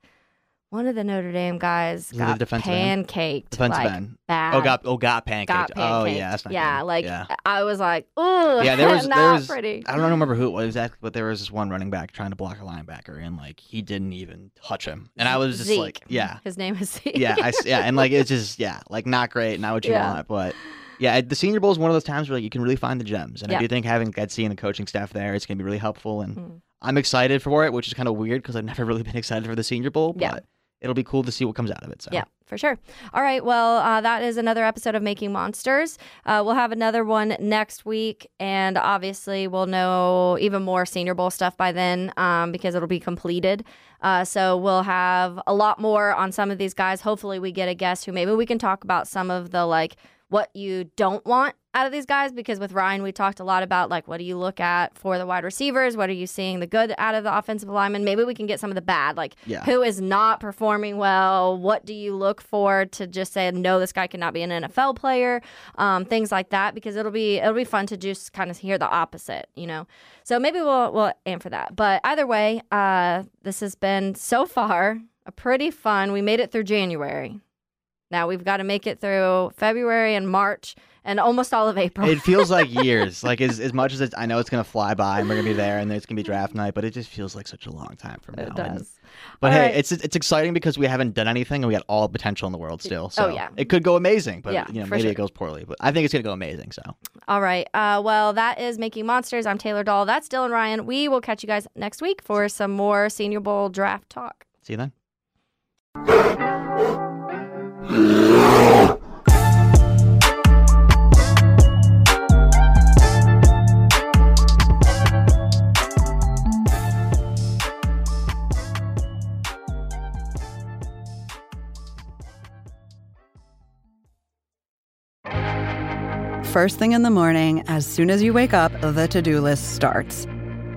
One of the Notre Dame guys got the defensive end? pancaked. defensive like, end, Bad. oh got oh got pancaked. got Oh yeah, that's not yeah. good. Like yeah. I was like, oh, Yeah, there was not there was pretty. I don't remember who it was exactly, but there was this one running back trying to block a linebacker, and like he didn't even touch him, and I was just Zeke. like, yeah, His name is Zeke. yeah, I yeah, and like it's just yeah, like not great, not what you Yeah. want, but yeah, the Senior Bowl is one of those times where like you can really find the gems, and I do think having Getsy and the coaching staff there, it's gonna be really helpful, and Mm. I'm excited for it, which is kind of weird because I've never really been excited for the Senior Bowl, but Yeah. it'll be cool to see what comes out of it. So Yeah, for sure. All right. Well, uh, that is another episode of Making Monsters. Uh, we'll have another one next week. And obviously, we'll know even more Senior Bowl stuff by then um, because it'll be completed. Uh, so we'll have a lot more on some of these guys. Hopefully, we get a guest who maybe we can talk about some of the like what you don't want out of these guys because with Ryan, we talked a lot about like what do you look at for the wide receivers? What are you seeing the good out of the offensive lineman? Maybe we can get some of the bad, like Yeah. who is not performing well. What do you look for to just say no, this guy cannot be an NFL player? Um, things like that because it'll be it'll be fun to just kind of hear the opposite, you know. So maybe we'll we'll aim for that. But either way, uh, this has been so far a pretty fun. We made it through January. Now we've got to make it through February and March and almost all of April. It feels like years. Like as as much as it's, I know it's gonna fly by and we're gonna be there and it's gonna be draft night, but it just feels like such a long time from now. it And- does. But All hey, right. it's it's exciting because we haven't done anything and we got all the potential in the world still. So Oh, yeah. it could go amazing, but Yeah, you know maybe sure. it goes poorly. But I think it's gonna go amazing. So All right. Uh, well, that is Making Monsters. I'm Taylor Doll. That's Dylan Ryan. We will catch you guys next week for some more Senior Bowl draft talk. see you then. First thing in the morning, as soon as you wake up, the to do list starts.